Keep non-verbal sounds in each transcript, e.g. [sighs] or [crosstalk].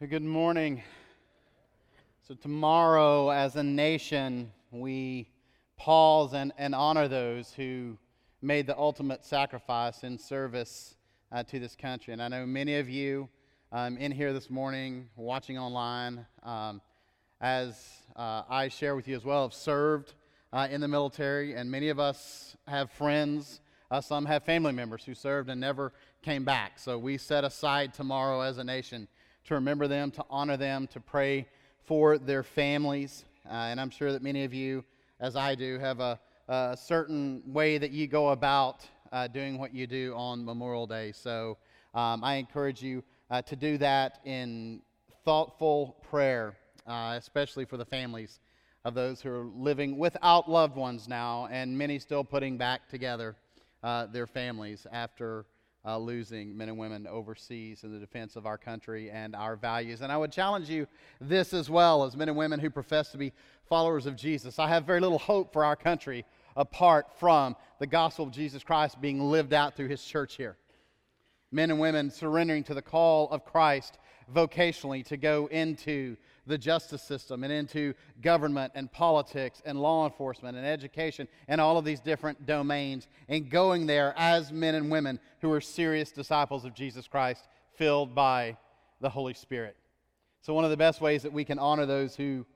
Good morning. So, tomorrow, as a nation, we pause and, and honor those who made the ultimate sacrifice in service uh, to this country. And I know many of you um, in here this morning, watching online, um, as uh, I share with you as well, have served uh, in the military, and many of us have friends. Uh, some have family members who served and never came back. So we set aside tomorrow as a nation to remember them, to honor them, to pray for their families. Uh, and I'm sure that many of you, as I do, have a, a certain way that you go about uh, doing what you do on Memorial Day. So um, I encourage you uh, to do that in thoughtful prayer, uh, especially for the families of those who are living without loved ones now, and many still putting back together uh, their families after uh, losing men and women overseas in the defense of our country and our values. And I would challenge you this as well as men and women who profess to be followers of Jesus. I have very little hope for our country apart from the gospel of Jesus Christ being lived out through his church here. Men and women surrendering to the call of Christ vocationally to go into the justice system and into government and politics and law enforcement and education and all of these different domains and going there as men and women who are serious disciples of Jesus Christ, filled by the Holy Spirit. So, one of the best ways that we can honor those who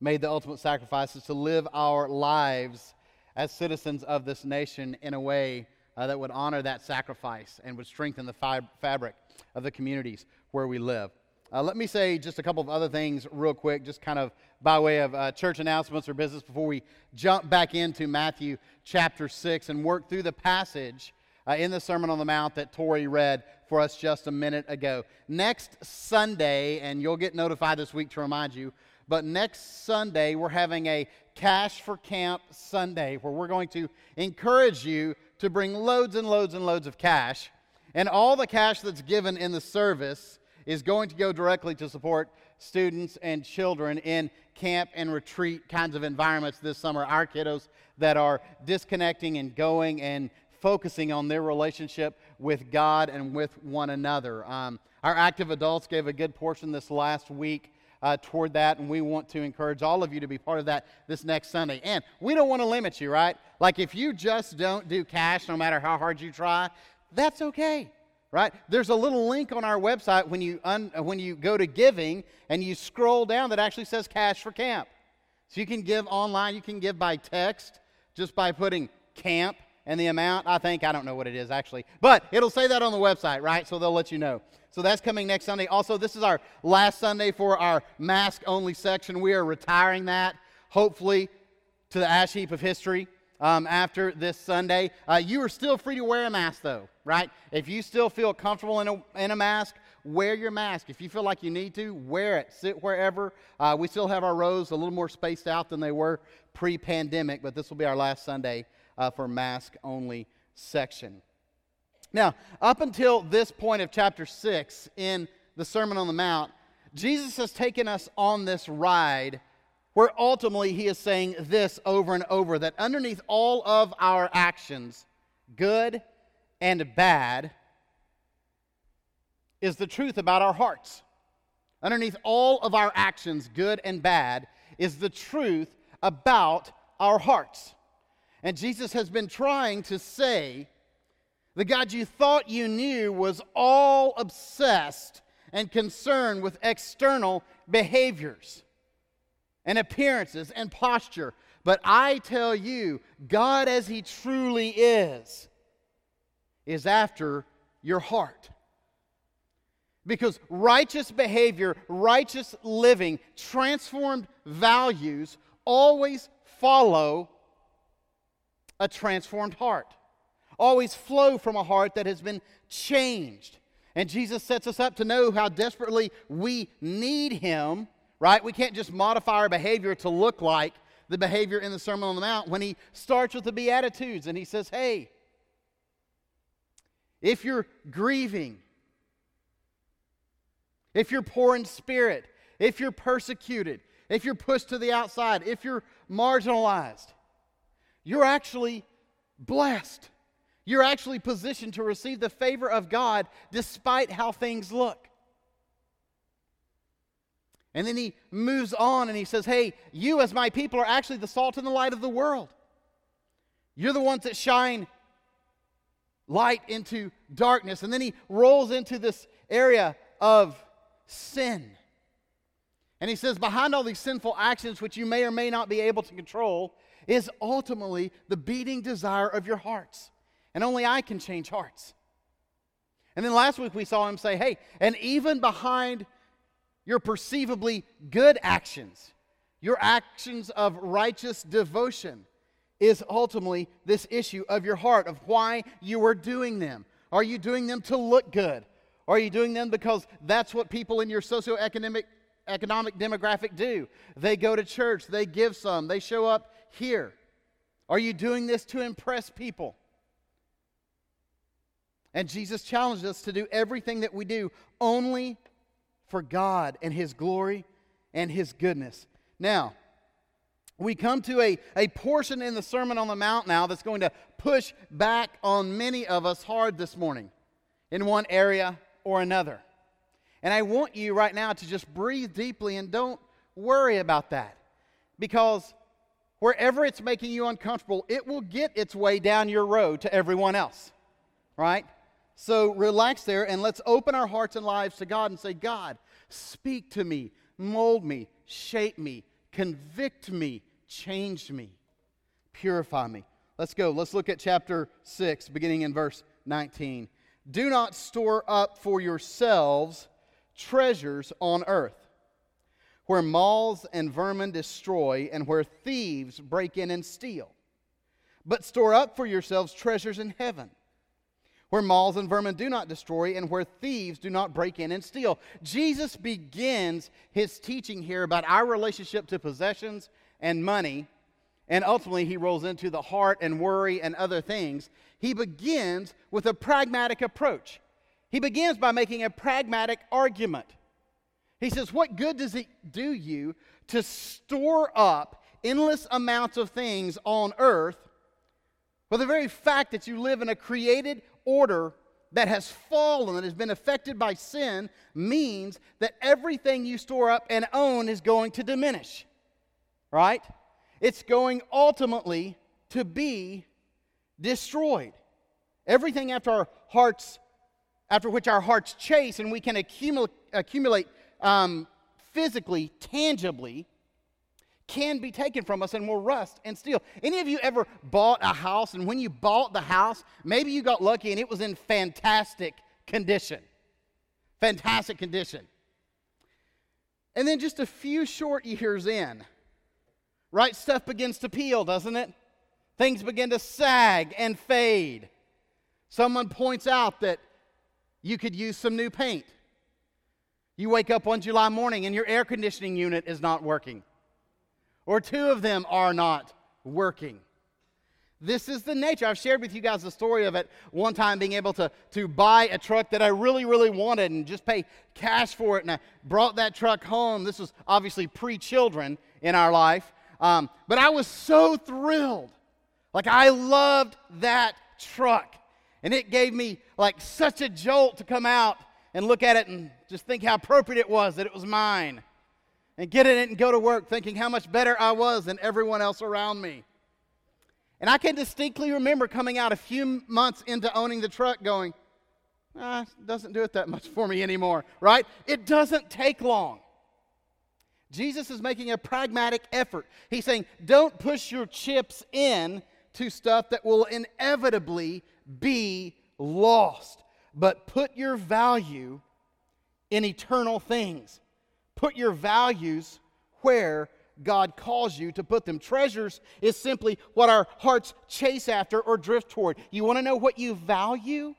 made the ultimate sacrifice is to live our lives as citizens of this nation in a way uh, that would honor that sacrifice and would strengthen the fabric of the communities where we live. Uh, let me say just a couple of other things real quick, just kind of by way of uh, church announcements or business before we jump back into Matthew chapter 6 and work through the passage uh, in the Sermon on the Mount that Tori read for us just a minute ago. Next Sunday, and you'll get notified this week to remind you, but next Sunday we're having a Cash for Camp Sunday where we're going to encourage you to bring loads and loads and loads of cash. And all the cash that's given in the service is going to go directly to support students and children in camp and retreat kinds of environments this summer. Our kiddos that are disconnecting and going and focusing on their relationship with God and with one another. Um, our active adults gave a good portion this last week uh, toward that, and we want to encourage all of you to be part of that this next Sunday. And we don't want to limit you, right? Like if you just don't do cash, no matter how hard you try, that's okay right? There's a little link on our website when you, un, uh, when you go to giving and you scroll down that actually says cash for camp. So you can give online, you can give by text just by putting camp and the amount. I think, I don't know what it is actually, but it'll say that on the website, right? So they'll let you know. So that's coming next Sunday. Also, this is our last Sunday for our mask only section. We are retiring that, hopefully, to the ash heap of history um, after this Sunday. Uh, you are still free to wear a mask, though, right? If you still feel comfortable in a, in a mask, wear your mask. If you feel like you need to, wear it. Sit wherever. Uh, we still have our rows a little more spaced out than they were pre pandemic, but this will be our last Sunday uh, for mask only section. Now, up until this point of chapter 6 in the Sermon on the Mount, Jesus has taken us on this ride where ultimately he is saying this over and over that underneath all of our actions, good and bad, is the truth about our hearts. Underneath all of our actions, good and bad, is the truth about our hearts. And Jesus has been trying to say the God you thought you knew was all obsessed and concerned with external behaviors and appearances and posture. But I tell you, God as He truly is, is after your heart. Because righteous behavior, righteous living, transformed values always follow a transformed heart, always flow from a heart that has been changed. And Jesus sets us up to know how desperately we need Him right? We can't just modify our behavior to look like the behavior in the Sermon on the Mount when he starts with the Beatitudes and he says, hey, if you're grieving, if you're poor in spirit, if you're persecuted, if you're pushed to the outside, if you're marginalized, you're actually blessed. You're actually positioned to receive the favor of God despite how things look. And then he moves on and he says, Hey, you as my people are actually the salt and the light of the world. You're the ones that shine light into darkness. And then he rolls into this area of sin. And he says, behind all these sinful actions, which you may or may not be able to control, is ultimately the beating desire of your hearts. And only I can change hearts. And then last week we saw him say, hey, and even behind your perceivably good actions, your actions of righteous devotion, is ultimately this issue of your heart, of why you are doing them. Are you doing them to look good? Are you doing them because that's what people in your socioeconomic economic demographic do? They go to church, they give some, they show up here. Are you doing this to impress people? And Jesus challenged us to do everything that we do only for God and His glory and His goodness. Now, we come to a, a portion in the Sermon on the Mount now that's going to push back on many of us hard this morning in one area or another. And I want you right now to just breathe deeply and don't worry about that. Because wherever it's making you uncomfortable, it will get its way down your road to everyone else. Right? So relax there and let's open our hearts and lives to God and say, God, speak to me, mold me, shape me, convict me, change me, purify me. Let's go. Let's look at chapter 6, beginning in verse 19. Do not store up for yourselves treasures on earth, where moths and vermin destroy, and where thieves break in and steal. But store up for yourselves treasures in heaven where moths and vermin do not destroy, and where thieves do not break in and steal. Jesus begins his teaching here about our relationship to possessions and money, and ultimately he rolls into the heart and worry and other things. He begins with a pragmatic approach. He begins by making a pragmatic argument. He says, What good does it do you to store up endless amounts of things on earth? For the very fact that you live in a created order that has fallen, that has been affected by sin, means that everything you store up and own is going to diminish. Right? It's going ultimately to be destroyed. Everything after our hearts, after which our hearts chase and we can accumulate, accumulate um, physically, tangibly, can be taken from us and will rust and steal. Any of you ever bought a house and when you bought the house, maybe you got lucky and it was in fantastic condition? Fantastic condition. And then just a few short years in, right, stuff begins to peel, doesn't it? Things begin to sag and fade. Someone points out that you could use some new paint. You wake up one July morning and your air conditioning unit is not working or two of them are not working. This is the nature. I've shared with you guys the story of it one time being able to, to buy a truck that I really, really wanted and just pay cash for it. And I brought that truck home. This was obviously pre children in our life. Um, but I was so thrilled. Like, I loved that truck. And it gave me like such a jolt to come out and look at it and just think how appropriate it was that it was mine and get in it and go to work thinking how much better I was than everyone else around me. And I can distinctly remember coming out a few months into owning the truck going, ah, doesn't do it that much for me anymore, right? It doesn't take long. Jesus is making a pragmatic effort. He's saying, don't push your chips in to stuff that will inevitably be lost, but put your value in eternal things. Put your values where God calls you to put them. Treasures is simply what our hearts chase after or drift toward. You want to know what you value?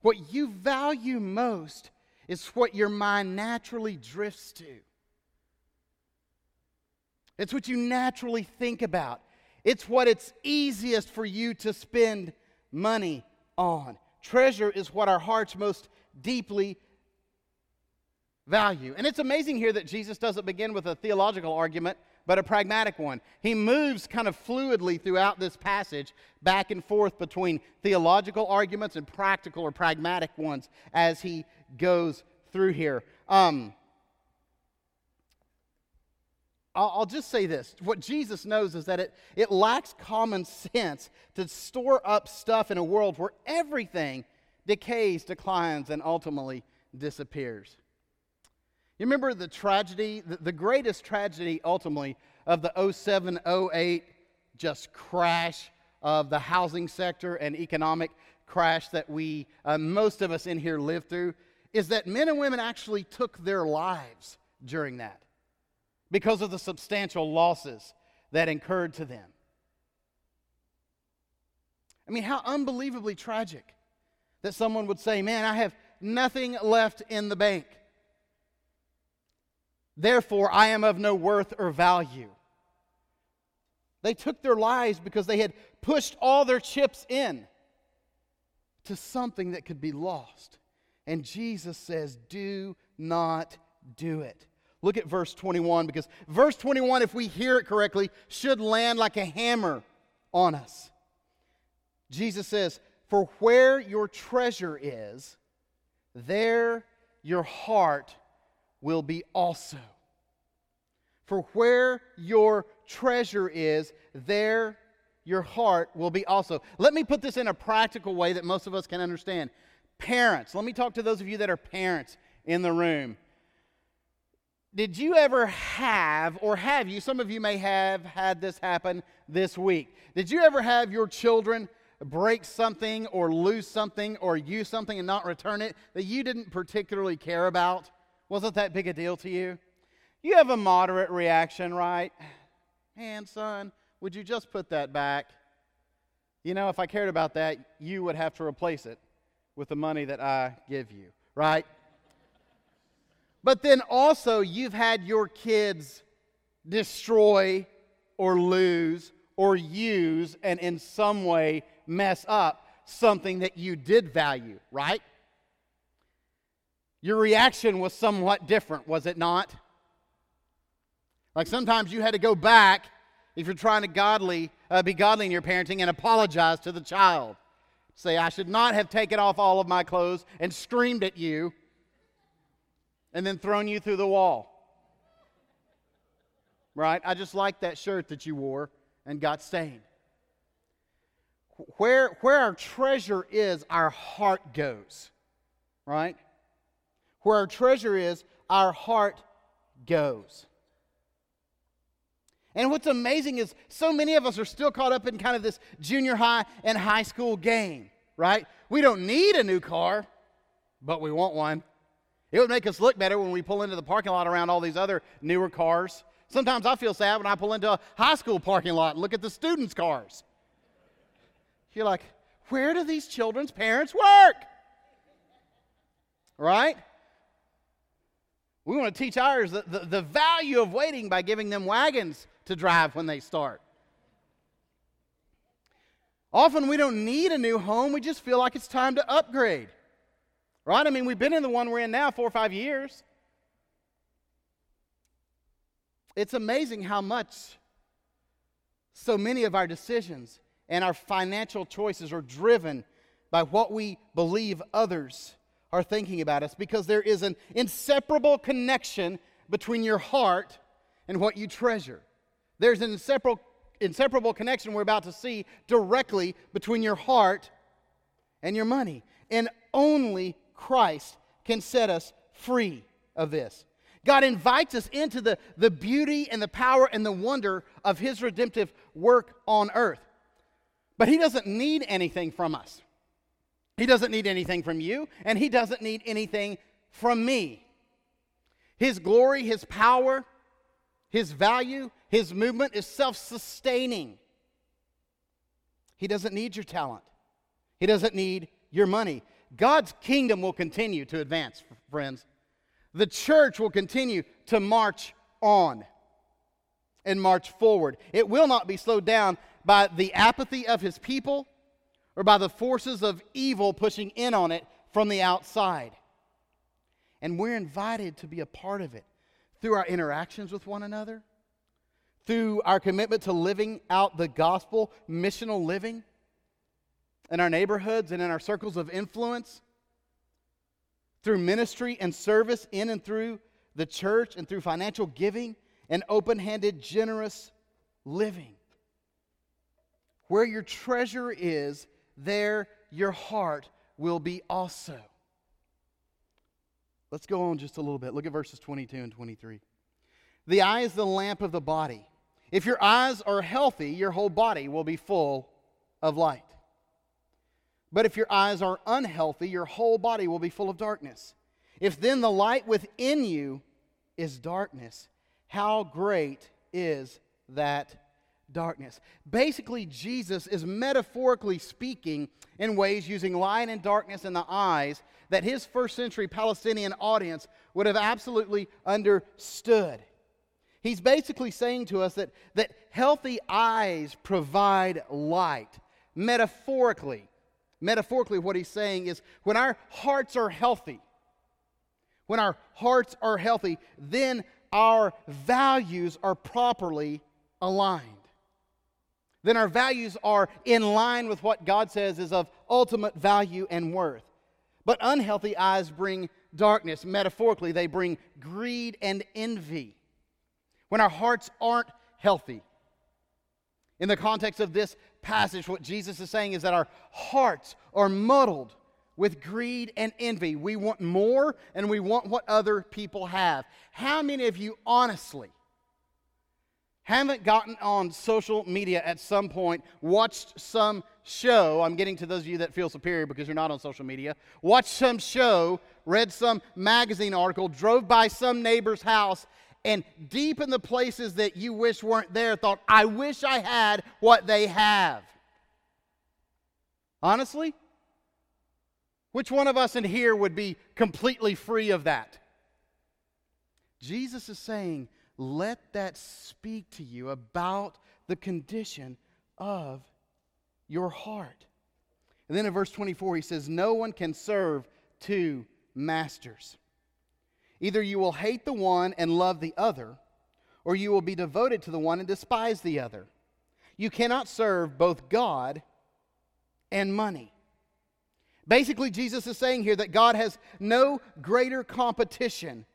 What you value most is what your mind naturally drifts to. It's what you naturally think about. It's what it's easiest for you to spend money on. Treasure is what our hearts most deeply value. And it's amazing here that Jesus doesn't begin with a theological argument, but a pragmatic one. He moves kind of fluidly throughout this passage, back and forth between theological arguments and practical or pragmatic ones as he goes through here. Um, I'll just say this. What Jesus knows is that it, it lacks common sense to store up stuff in a world where everything decays, declines, and ultimately disappears. You remember the tragedy, the, greatest tragedy ultimately of the 07 08 just crash of the housing sector and economic crash that we, uh, most of us in here, lived through, is that men and women actually took their lives during that because of the substantial losses that incurred to them. I mean, how unbelievably tragic that someone would say, Man, I have nothing left in the bank. Therefore, I am of no worth or value. They took their lives because they had pushed all their chips in to something that could be lost. And Jesus says, Do not do it. Look at verse 21 because verse 21, if we hear it correctly, should land like a hammer on us. Jesus says, For where your treasure is, there your heart will be also. For where your treasure is, there your heart will be also. Let me put this in a practical way that most of us can understand. Parents, let me talk to those of you that are parents in the room. Did you ever have, or have you, some of you may have had this happen this week. Did you ever have your children break something or lose something or use something and not return it that you didn't particularly care about? Wasn't that big a deal to you? You have a moderate reaction, right? Man, son, would you just put that back? You know, if I cared about that, you would have to replace it with the money that I give you, right? But then also, you've had your kids destroy or lose or use and in some way mess up something that you did value, right? Your reaction was somewhat different, was it not? Like sometimes you had to go back if you're trying to godly, uh, be godly in your parenting and apologize to the child. Say, I should not have taken off all of my clothes and screamed at you and then thrown you through the wall. Right? I just like that shirt that you wore and got stained. Where, where our treasure is, our heart goes. Right? Where our treasure is, our heart goes. And what's amazing is so many of us are still caught up in kind of this junior high and high school game, right? We don't need a new car, but we want one. It would make us look better when we pull into the parking lot around all these other newer cars. Sometimes I feel sad when I pull into a high school parking lot and look at the students' cars. You're like, where do these children's parents work? Right? We want to teach ours the, the, the, value of waiting by giving them wagons to drive when they start. Often we don't need a new home, we just feel like it's time to upgrade. Right? I mean, we've been in the one we're in now four or five years. It's amazing how much so many of our decisions and our financial choices are driven by what we believe others are thinking about us because there is an inseparable connection between your heart and what you treasure. There's an inseparable, inseparable connection we're about to see directly between your heart and your money. And only Christ can set us free of this. God invites us into the, the beauty and the power and the wonder of His redemptive work on earth. But He doesn't need anything from us. He doesn't need anything from you, and He doesn't need anything from me. His glory, His power, His value, His movement is self sustaining. He doesn't need your talent, He doesn't need your money. God's kingdom will continue to advance, friends. The church will continue to march on and march forward. It will not be slowed down by the apathy of his people or by the forces of evil pushing in on it from the outside. And we're invited to be a part of it through our interactions with one another, through our commitment to living out the gospel, missional living in our neighborhoods and in our circles of influence, through ministry and service in and through the church and through financial giving and open handed, generous living. Where your treasure is, there your heart will be also. Let's go on just a little bit. Look at verses 22 and 23. The eye is the lamp of the body. If your eyes are healthy, your whole body will be full of light. But if your eyes are unhealthy, your whole body will be full of darkness. If then the light within you is darkness, how great is that darkness? Basically, Jesus is metaphorically speaking in ways using light and darkness in the eyes that his first century Palestinian audience would have absolutely understood. He's basically saying to us that, that healthy eyes provide light. Metaphorically, metaphorically, what he's saying is when our hearts are healthy, when our hearts are healthy, then our values are properly aligned. Then our values are in line with what God says is of ultimate value and worth. But unhealthy eyes bring darkness. Metaphorically, they bring greed and envy. When our hearts aren't healthy, in the context of this passage, what Jesus is saying is that our hearts are muddled with greed and envy. We want more and we want what other people have. How many of you honestly haven't gotten on social media at some point, watched some show? I'm getting to those of you that feel superior because you're not on social media. Watched some show, read some magazine article, drove by some neighbor's house, and deep in the places that you wish weren't there, thought, I wish I had what they have. Honestly? Which one of us in here would be completely free of that? Jesus is saying, let that speak to you about the condition of your heart. And then in verse 24, he says, No one can serve two masters. Either you will hate the one and love the other, or you will be devoted to the one and despise the other. You cannot serve both God and money. Basically, Jesus is saying here that God has no greater competition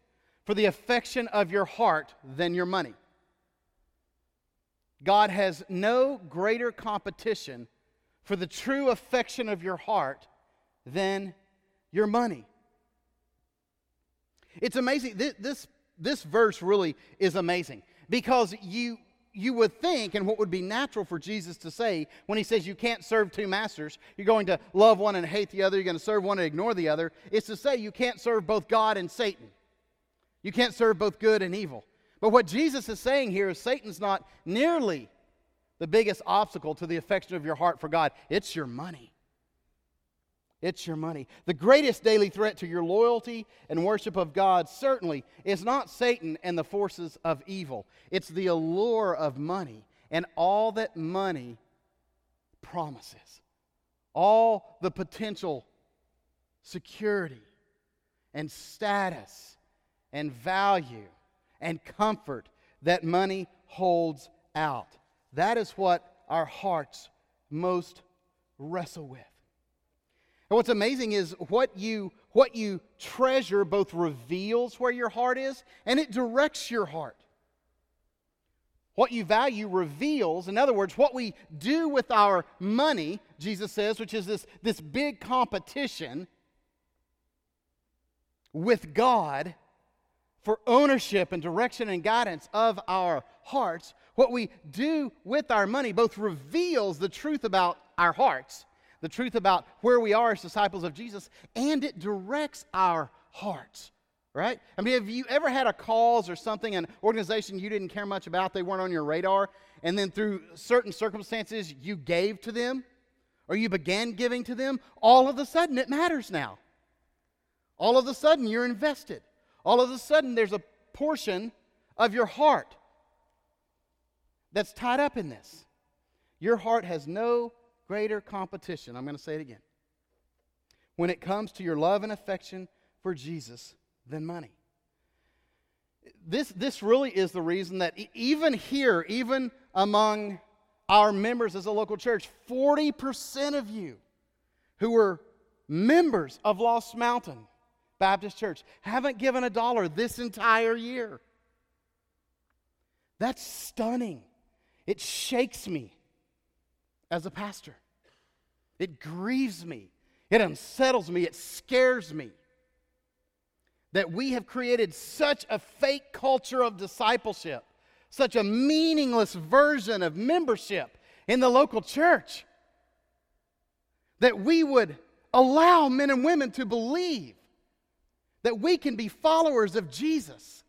for the affection of your heart than your money. God has no greater competition for the true affection of your heart than your money. It's amazing. This, this, this verse really is amazing because you, you would think, and what would be natural for Jesus to say when he says you can't serve two masters, you're going to love one and hate the other, you're going to serve one and ignore the other, is to say you can't serve both God and Satan. You can't serve both good and evil. But what Jesus is saying here is Satan's not nearly the biggest obstacle to the affection of your heart for God, it's your money. It's your money. The greatest daily threat to your loyalty and worship of God certainly is not Satan and the forces of evil. It's the allure of money and all that money promises. All the potential security and status and value and comfort that money holds out. That is what our hearts most wrestle with. And what's amazing is what you, what you treasure both reveals where your heart is and it directs your heart. What you value reveals, in other words, what we do with our money, Jesus says, which is this, this big competition with God for ownership and direction and guidance of our hearts. What we do with our money both reveals the truth about our hearts the truth about where we are as disciples of Jesus, and it directs our hearts, right? I mean, have you ever had a cause or something, an organization you didn't care much about, they weren't on your radar, and then through certain circumstances you gave to them, or you began giving to them? All of a sudden it matters now. All of a sudden you're invested. All of a sudden there's a portion of your heart that's tied up in this. Your heart has no greater competition. I'm going to say it again. When it comes to your love and affection for Jesus than money. This, this really is the reason that even here, even among our members as a local church, 40% of you who were members of Lost Mountain Baptist Church haven't given a dollar this entire year. That's stunning. It shakes me as a pastor. It grieves me. It unsettles me. It scares me that we have created such a fake culture of discipleship, such a meaningless version of membership in the local church, that we would allow men and women to believe that we can be followers of Jesus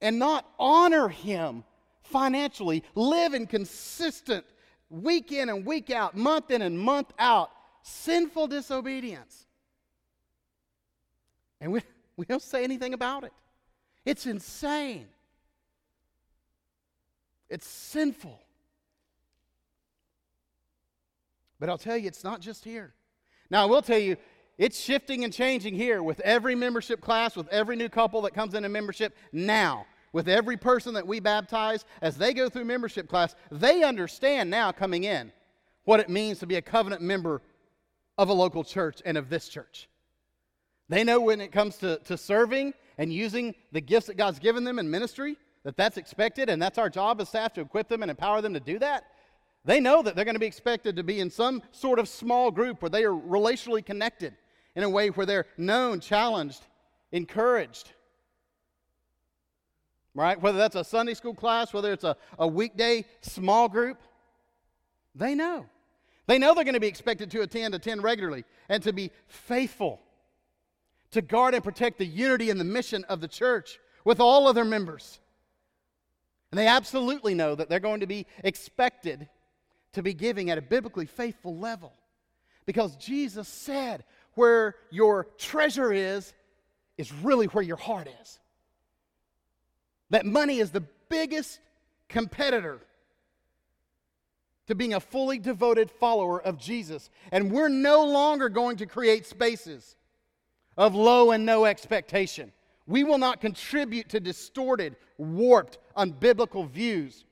and not honor him financially, live in consistent week in and week out, month in and month out, sinful disobedience. And we, [laughs] we don't say anything about it. It's insane. It's sinful. But I'll tell you, it's not just here. Now, I will tell you, it's shifting and changing here with every membership class, with every new couple that comes into membership now, with every person that we baptize. As they go through membership class, they understand now coming in what it means to be a covenant member of a local church and of this church. They know when it comes to, to serving and using the gifts that God's given them in ministry, that that's expected, and that's our job as staff to equip them and empower them to do that. They know that they're going to be expected to be in some sort of small group where they are relationally connected in a way where they're known, challenged, encouraged. Right? Whether that's a Sunday school class, whether it's a, a weekday small group, they know. They know they're going to be expected to attend, attend regularly, and to be faithful, to guard and protect the unity and the mission of the church with all of their members. And they absolutely know that they're going to be expected to be giving at a biblically faithful level. Because Jesus said, where your treasure is, is really where your heart is. That money is the biggest competitor to being a fully devoted follower of Jesus. And we're no longer going to create spaces of low and no expectation. We will not contribute to distorted, warped, unbiblical views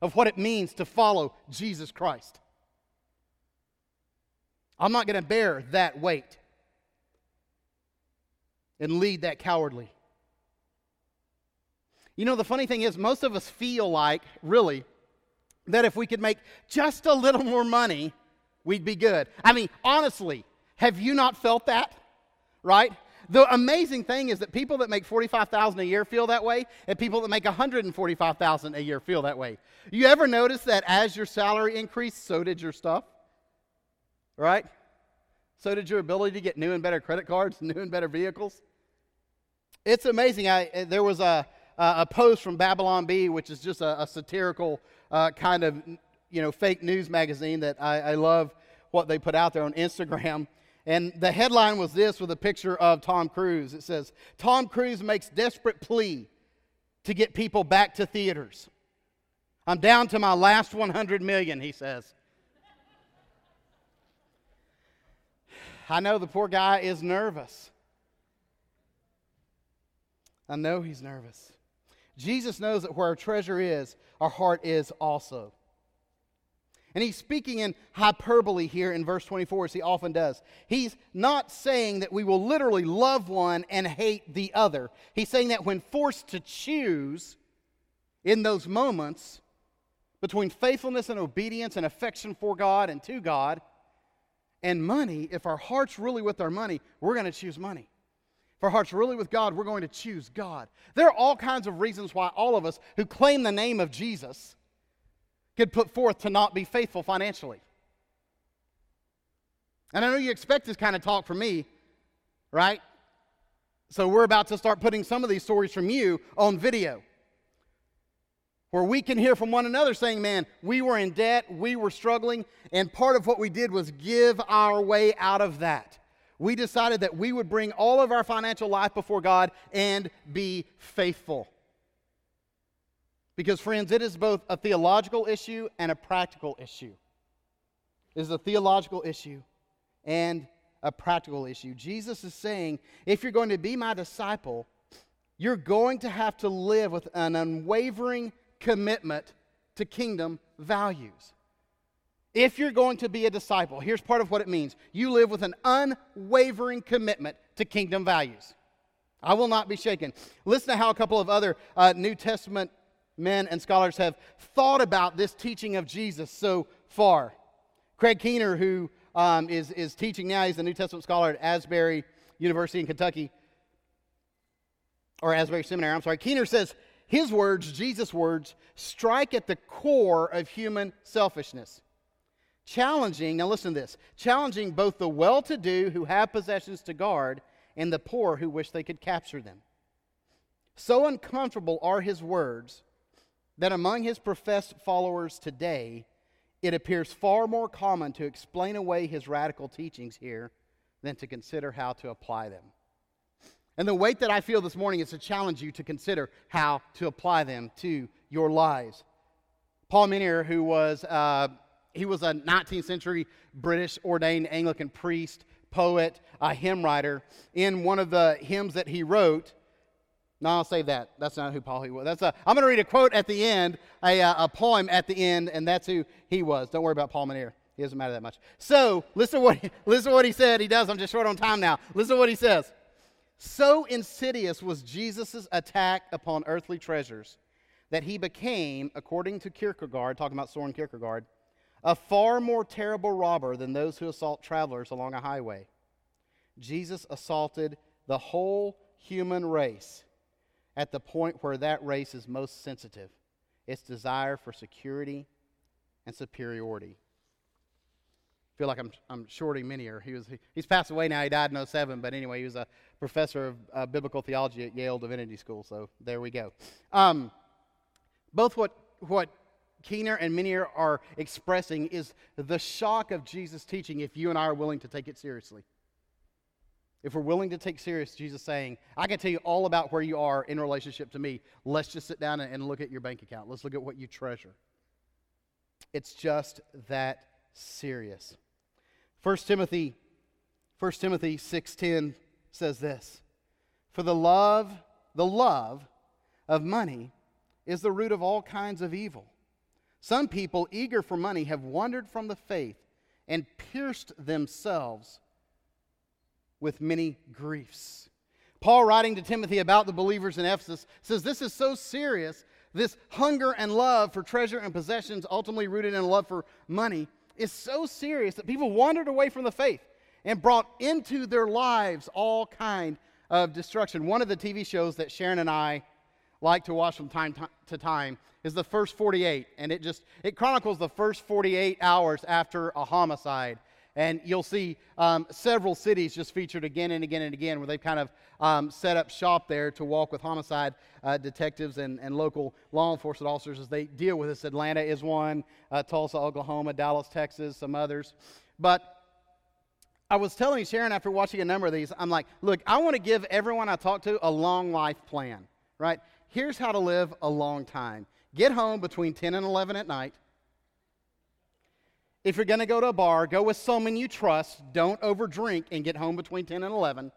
of what it means to follow Jesus Christ. I'm not going to bear that weight and lead that cowardly. You know, the funny thing is, most of us feel like, really, that if we could make just a little more money, we'd be good. I mean, honestly, have you not felt that? Right? The amazing thing is that people that make 45,000 a year feel that way and people that make 145,000 a year feel that way. You ever notice that as your salary increased, so did your stuff? Right? So did your ability to get new and better credit cards, [laughs] new and better vehicles. It's amazing. I, there was a, a post from Babylon Bee, which is just a, a satirical uh, kind of you know fake news magazine that I, I love what they put out there on Instagram. And the headline was this with a picture of Tom Cruise. It says, Tom Cruise makes desperate plea to get people back to theaters. I'm down to my last 100 million, he says. [sighs] I know the poor guy is nervous. I know he's nervous. Jesus knows that where our treasure is, our heart is also. And he's speaking in hyperbole here in verse 24, as he often does. He's not saying that we will literally love one and hate the other. He's saying that when forced to choose in those moments between faithfulness and obedience and affection for God and to God and money, if our heart's really with our money, we're going to choose money. Our heart's really with God, we're going to choose God. There are all kinds of reasons why all of us who claim the name of Jesus could put forth to not be faithful financially. And I know you expect this kind of talk from me, right? So we're about to start putting some of these stories from you on video. Where we can hear from one another saying, man, we were in debt, we were struggling, and part of what we did was give our way out of that. We decided that we would bring all of our financial life before God and be faithful. Because, friends, it is both a theological issue and a practical issue. It is a theological issue and a practical issue. Jesus is saying, if you're going to be my disciple, you're going to have to live with an unwavering commitment to kingdom values. If you're going to be a disciple, here's part of what it means you live with an unwavering commitment to kingdom values. I will not be shaken. Listen to how a couple of other uh, New Testament men and scholars have thought about this teaching of Jesus so far. Craig Keener, who um, is is, teaching now, he's a New Testament scholar at Asbury University in Kentucky, or Asbury Seminary, I'm sorry. Keener says his words, Jesus' words, strike at the core of human selfishness. Challenging, now listen to this, challenging both the well to do who have possessions to guard and the poor who wish they could capture them. So uncomfortable are his words that among his professed followers today, it appears far more common to explain away his radical teachings here than to consider how to apply them. And the weight that I feel this morning is to challenge you to consider how to apply them to your lives. Paul Minear, who was, uh, he was a 19th century British ordained Anglican priest, poet, a hymn writer, in one of the hymns that he wrote, no, I'll save that. That's not who Paul he was. That's a, I'm going to read a quote at the end, a, uh, a poem at the end, and that's who he was. Don't worry about Paul Minear. He doesn't matter that much. So listen to what he, listen to what he said. He does. I'm just short on time now. Listen to what he says. So insidious was Jesus' attack upon earthly treasures that he became, according to Kierkegaard, talking about Soren Kierkegaard, a far more terrible robber than those who assault travelers along a highway. Jesus assaulted the whole human race at the point where that race is most sensitive its desire for security and superiority. I feel like I'm, I'm shorting Minear. He was, he, he's passed away now. He died in 07, but anyway, he was a professor of uh, biblical theology at Yale Divinity School, so there we go. Um, both what, what Keener and Minear are expressing is the shock of Jesus' teaching if you and I are willing to take it seriously if we're willing to take serious Jesus saying, I can tell you all about where you are in relationship to me, let's just sit down and look at your bank account. Let's look at what you treasure. It's just that serious. 1 Timothy 1 Timothy 6:10 says this, "For the love, the love of money is the root of all kinds of evil. Some people eager for money have wandered from the faith and pierced themselves with many griefs. Paul, writing to Timothy about the believers in Ephesus, says this is so serious. This hunger and love for treasure and possessions, ultimately rooted in love for money, is so serious that people wandered away from the faith and brought into their lives all kind of destruction. One of the TV shows that Sharon and I like to watch from time to time is the first 48 and it just it chronicles the first 48 hours after a homicide and you'll see um, several cities just featured again and again and again where they've kind of um, set up shop there to walk with homicide uh, detectives and, and local law enforcement officers as they deal with this. Atlanta is one, uh, Tulsa, Oklahoma, Dallas, Texas, some others. But I was telling Sharon after watching a number of these, I'm like, look, I want to give everyone I talk to a long life plan, right? Here's how to live a long time. Get home between 10 and 11 at night if you're going to go to a bar, go with someone you trust. Don't overdrink and get home between 10 and 11.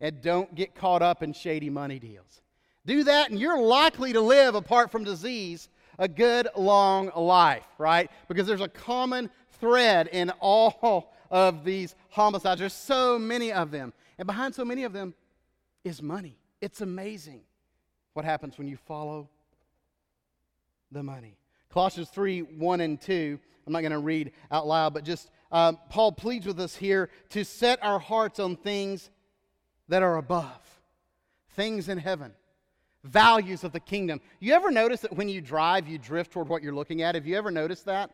And don't get caught up in shady money deals. Do that, and you're likely to live, apart from disease, a good long life, right? Because there's a common thread in all of these homicides. There's so many of them. And behind so many of them is money. It's amazing what happens when you follow the money. Colossians 3 1 and 2 I'm not going to read out loud, but just um, Paul pleads with us here to set our hearts on things that are above, things in heaven, values of the kingdom. You ever notice that when you drive, you drift toward what you're looking at? Have you ever noticed that?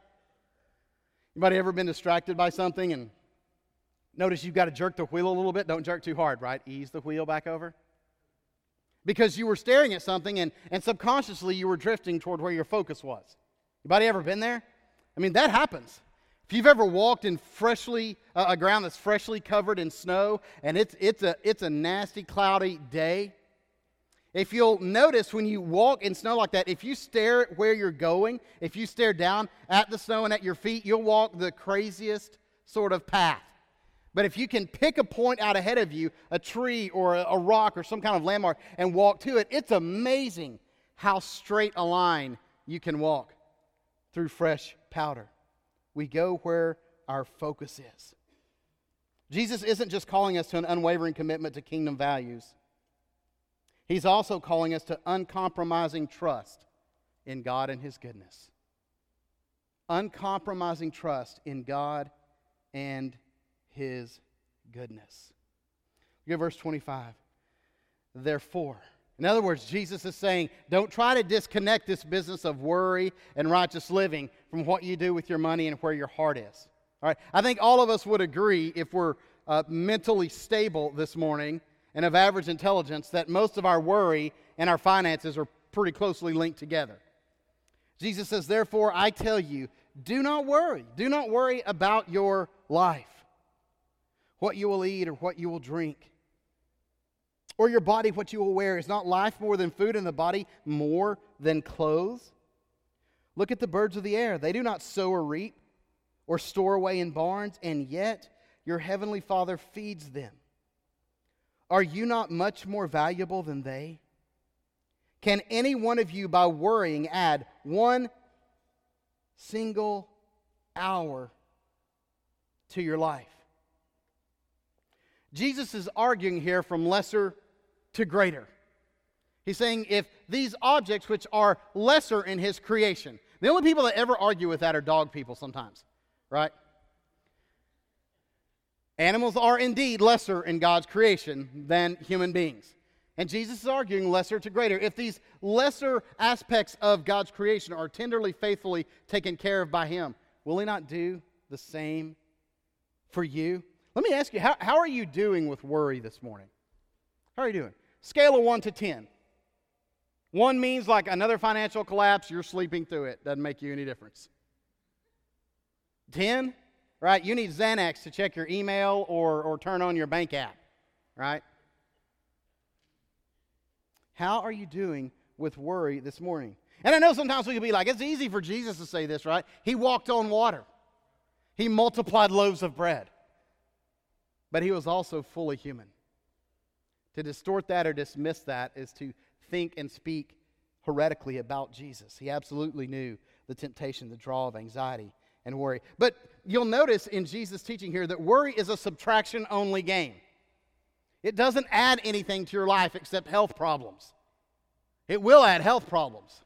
Anybody ever been distracted by something and notice you've got to jerk the wheel a little bit? Don't jerk too hard, right? Ease the wheel back over. Because you were staring at something and, and subconsciously you were drifting toward where your focus was. Anybody ever been there? I mean, that happens. If you've ever walked in freshly uh, a ground that's freshly covered in snow and it's it's a it's a nasty cloudy day, if you'll notice when you walk in snow like that, if you stare at where you're going, if you stare down at the snow and at your feet, you'll walk the craziest sort of path. But if you can pick a point out ahead of you, a tree or a, rock or some kind of landmark, and walk to it, it's amazing how straight a line you can walk through fresh powder. We go where our focus is. Jesus isn't just calling us to an unwavering commitment to kingdom values, He's also calling us to uncompromising trust in God and His goodness. Uncompromising trust in God and His goodness. Look at verse 25. Therefore, in other words, Jesus is saying, don't try to disconnect this business of worry and righteous living from what you do with your money and where your heart is. All right? I think all of us would agree, if we're uh, mentally stable this morning and of average intelligence, that most of our worry and our finances are pretty closely linked together. Jesus says, Therefore, I tell you, do not worry. Do not worry about your life, what you will eat or what you will drink, or your body, what you will wear. Is not life more than food, and the body more than clothes? Look at the birds of the air. They do not sow or reap or store away in barns, and yet your heavenly Father feeds them. Are you not much more valuable than they? Can any one of you, by worrying, add one single hour to your life? Jesus is arguing here from lesser to greater. He's saying if these objects, which are lesser in his creation, the only people that ever argue with that are dog people sometimes, right? Animals are indeed lesser in God's creation than human beings. And Jesus is arguing lesser to greater. If these lesser aspects of God's creation are tenderly, faithfully taken care of by Him, will He not do the same for you? Let me ask you, how, how are you doing with worry this morning? How are you doing? Scale of 1 to 10. 1 means like another financial collapse, you're sleeping through it. Doesn't make you any difference. 10, right? You need Xanax to check your email or, or turn on your bank app, right? How are you doing with worry this morning? And I know sometimes we can be like, it's easy for Jesus to say this, right? He walked on water, he multiplied loaves of bread, but he was also fully human. To distort that or dismiss that is to think and speak heretically about Jesus. He absolutely knew the temptation, the draw of anxiety and worry. But you'll notice in Jesus' teaching here that worry is a subtraction only game. It doesn't add anything to your life except health problems. It will add health problems.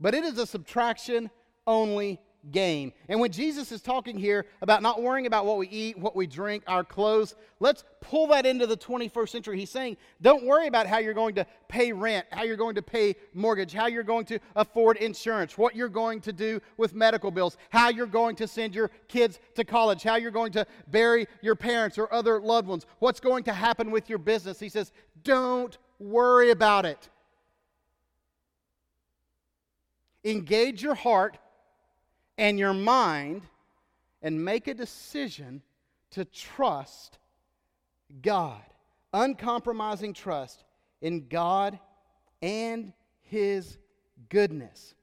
But it is a subtraction only game. And when Jesus is talking here about not worrying about what we eat, what we drink, our clothes, let's pull that into the 21st century. He's saying, don't worry about how you're going to pay rent, how you're going to pay mortgage, how you're going to afford insurance, what you're going to do with medical bills, how you're going to send your kids to college, how you're going to bury your parents or other loved ones, what's going to happen with your business. He says, don't worry about it. Engage your heart and your mind and make a decision to trust God. Uncompromising trust in God and His goodness.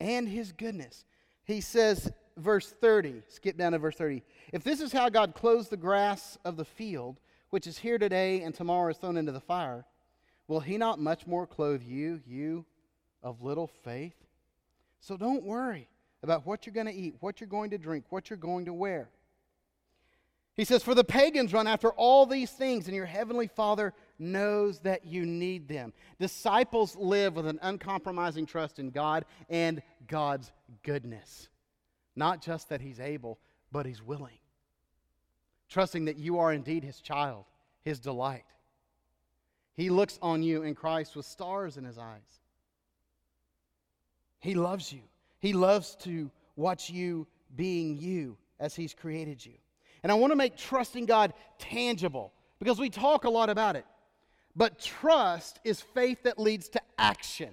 And His goodness. He says, verse 30, skip down to verse 30. If this is how God clothes the grass of the field, which is here today and tomorrow is thrown into the fire, will He not much more clothe you, you of little faith? So don't worry about what you're going to eat, what you're going to drink, what you're going to wear. He says, For the pagans run after all these things, and your heavenly Father knows that you need them. Disciples live with an uncompromising trust in God and God's goodness. Not just that He's able, but He's willing. Trusting that you are indeed His child, His delight. He looks on you in Christ with stars in His eyes. He loves you. He loves to watch you being you as He's created you. And I want to make trusting God tangible because we talk a lot about it. But trust is faith that leads to action.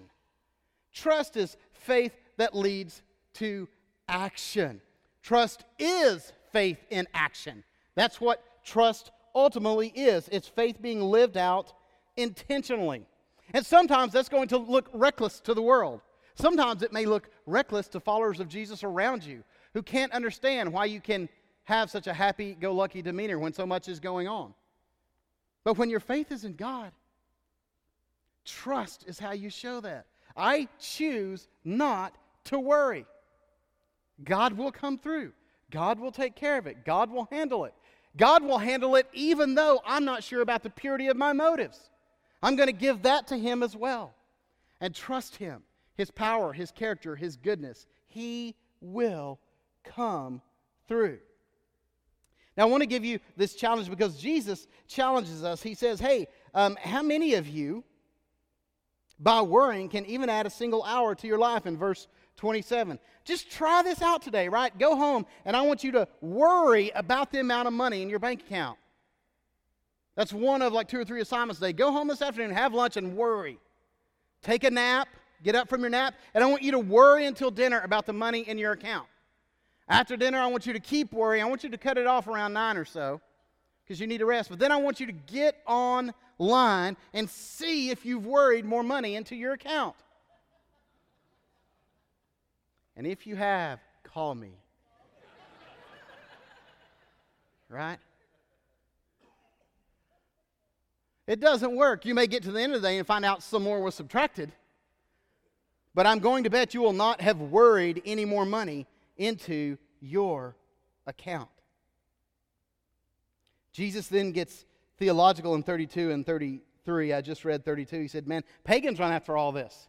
Trust is faith that leads to action. Trust is faith in action. That's what trust ultimately is it's faith being lived out intentionally. And sometimes that's going to look reckless to the world. Sometimes it may look reckless to followers of Jesus around you who can't understand why you can have such a happy go lucky demeanor when so much is going on. But when your faith is in God, trust is how you show that. I choose not to worry. God will come through. God will take care of it. God will handle it. God will handle it even though I'm not sure about the purity of my motives. I'm going to give that to Him as well. and trust Him, His power, His character, His goodness, He will come through. Now, I want to give you this challenge because Jesus challenges us. He says, Hey, um, how many of you, by worrying, can even add a single hour to your life in verse 27? Just try this out today, right? Go home, and I want you to worry about the amount of money in your bank account. That's one of like two or three assignments a day. Go home this afternoon, have lunch, and worry. Take a nap, get up from your nap, and I want you to worry until dinner about the money in your account. After dinner, I want you to keep worrying. I want you to cut it off around nine or so because you need to rest. But then I want you to get online and see if you've worried more money into your account. And if you have, call me. right? It doesn't work. You may get to the end of the day and find out some more was subtracted. But I'm going to bet you will not have worried any more money into your account. Jesus then gets theological in 32 and 33. I just read 32. He said, Man, pagans run after all this.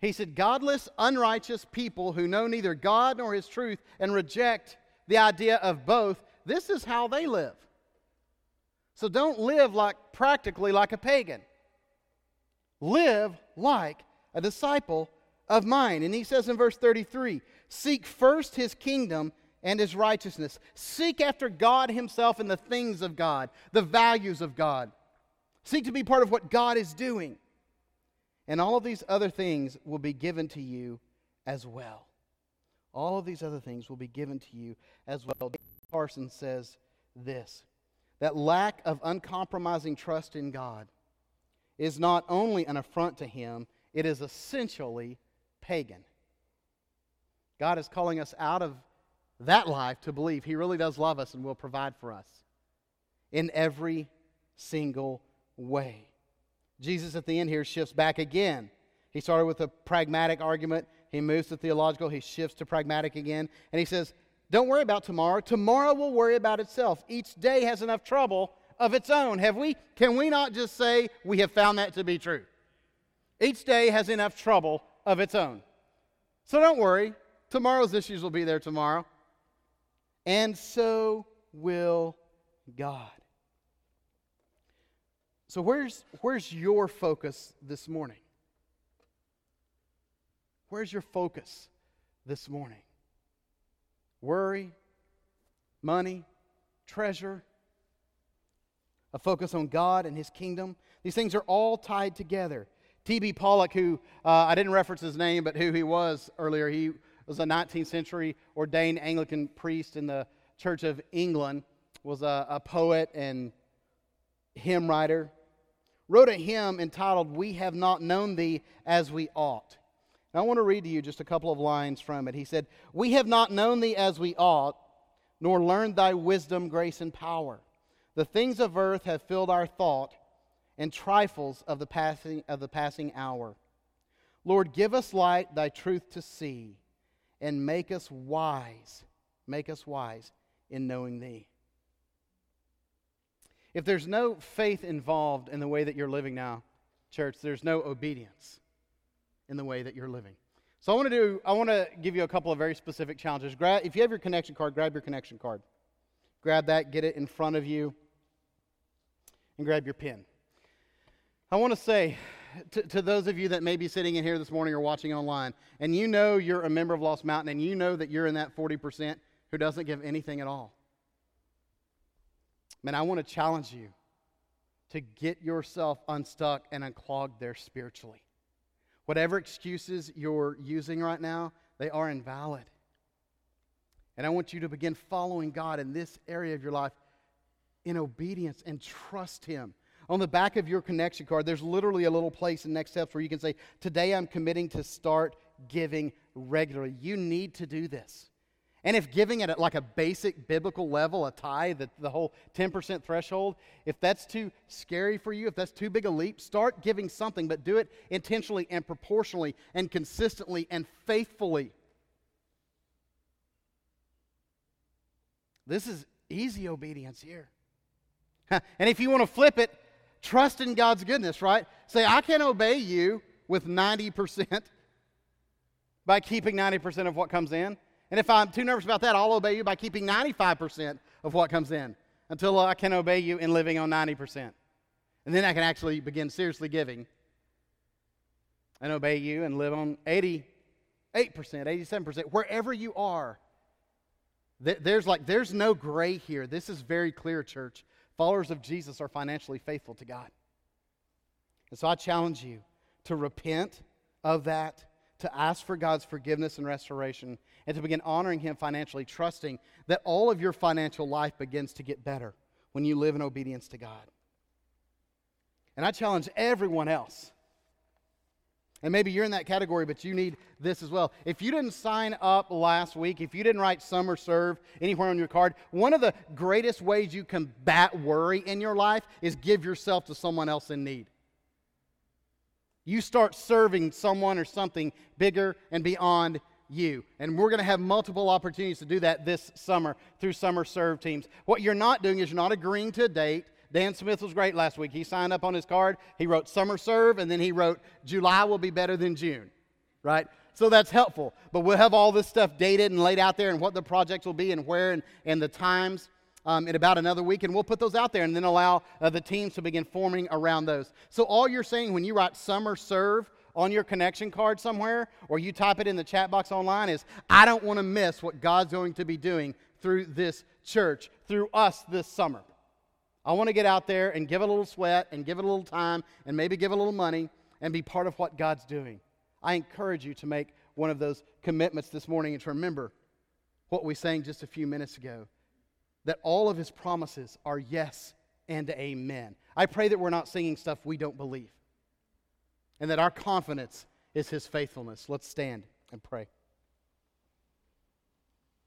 He said, Godless, unrighteous people who know neither God nor his truth and reject the idea of both, this is how they live. So don't live like practically like a pagan. Live like a disciple of mine. And he says in verse 33 Seek first his kingdom and his righteousness. Seek after God himself and the things of God, the values of God. Seek to be part of what God is doing. And all of these other things will be given to you as well. All of these other things will be given to you as well. Carson says this that lack of uncompromising trust in God is not only an affront to him, it is essentially pagan. God is calling us out of that life to believe He really does love us and will provide for us in every single way. Jesus at the end here shifts back again. He started with a pragmatic argument, he moves to theological, he shifts to pragmatic again, and he says, Don't worry about tomorrow. Tomorrow will worry about itself. Each day has enough trouble of its own. Have we can we not just say we have found that to be true? Each day has enough trouble of its own. So don't worry. Tomorrow's issues will be there tomorrow. And so will God. So, where's, where's your focus this morning? Where's your focus this morning? Worry, money, treasure, a focus on God and His kingdom. These things are all tied together. T.B. Pollock, who uh, I didn't reference his name, but who he was earlier, he was a 19th century ordained Anglican priest in the Church of England, was a, a poet and hymn writer, wrote a hymn entitled, We Have Not Known Thee as We Ought. And I want to read to you just a couple of lines from it. He said, We have not known thee as we ought, nor learned thy wisdom, grace, and power. The things of earth have filled our thought, and trifles of the passing, of the passing hour. Lord, give us light, thy truth to see and make us wise. Make us wise in knowing Thee. If there's no faith involved in the way that you're living now, church, there's no obedience in the way that you're living. So I want to do I want to give you a couple of very specific challenges. Grab, if you have your connection card, grab your connection card. Grab that, get it in front of you, and grab your pen. I want to say to, to those of you that may be sitting in here this morning or watching online, and you know you're a member of Lost Mountain, and you know that you're in that 40% who doesn't give anything at all. Man, I want to challenge you to get yourself unstuck and unclogged there spiritually. Whatever excuses you're using right now, they are invalid. And I want you to begin following God in this area of your life in obedience and trust Him. On the back of your connection card, there's literally a little place in Next Steps where you can say, Today I'm committing to start giving regularly. You need to do this. And if giving at like a basic biblical level, a tithe, the, the whole 10% threshold, if that's too scary for you, if that's too big a leap, start giving something, but do it intentionally and proportionally and consistently and faithfully. This is easy obedience here. [laughs] and if you want to flip it, Trust in God's goodness, right? Say, I can obey you with 90% [laughs] by keeping 90% of what comes in. And if I'm too nervous about that, I'll obey you by keeping 95% of what comes in until I can obey you in living on 90%. And then I can actually begin seriously giving and obey you and live on 88%, 87%, wherever you are. There's like there's no gray here. This is very clear, church. Followers of Jesus are financially faithful to God. And so I challenge you to repent of that, to ask for God's forgiveness and restoration, and to begin honoring Him financially, trusting that all of your financial life begins to get better when you live in obedience to God. And I challenge everyone else. And maybe you're in that category, but you need this as well. If you didn't sign up last week, if you didn't write summer serve anywhere on your card, one of the greatest ways you combat worry in your life is give yourself to someone else in need. You start serving someone or something bigger and beyond you. And we're going to have multiple opportunities to do that this summer through summer serve teams. What you're not doing is you're not agreeing to a date. Dan Smith was great last week. He signed up on his card. He wrote summer serve, and then he wrote July will be better than June, right? So that's helpful. But we'll have all this stuff dated and laid out there and what the projects will be and where and, and the times um, in about another week, and we'll put those out there and then allow uh, the teams to begin forming around those. So, all you're saying when you write summer serve on your connection card somewhere, or you type it in the chat box online, is I don't want to miss what God's going to be doing through this church, through us this summer. I want to get out there and give a little sweat and give it a little time and maybe give a little money and be part of what God's doing. I encourage you to make one of those commitments this morning and to remember what we sang just a few minutes ago that all of his promises are yes and amen. I pray that we're not singing stuff we don't believe and that our confidence is his faithfulness. Let's stand and pray.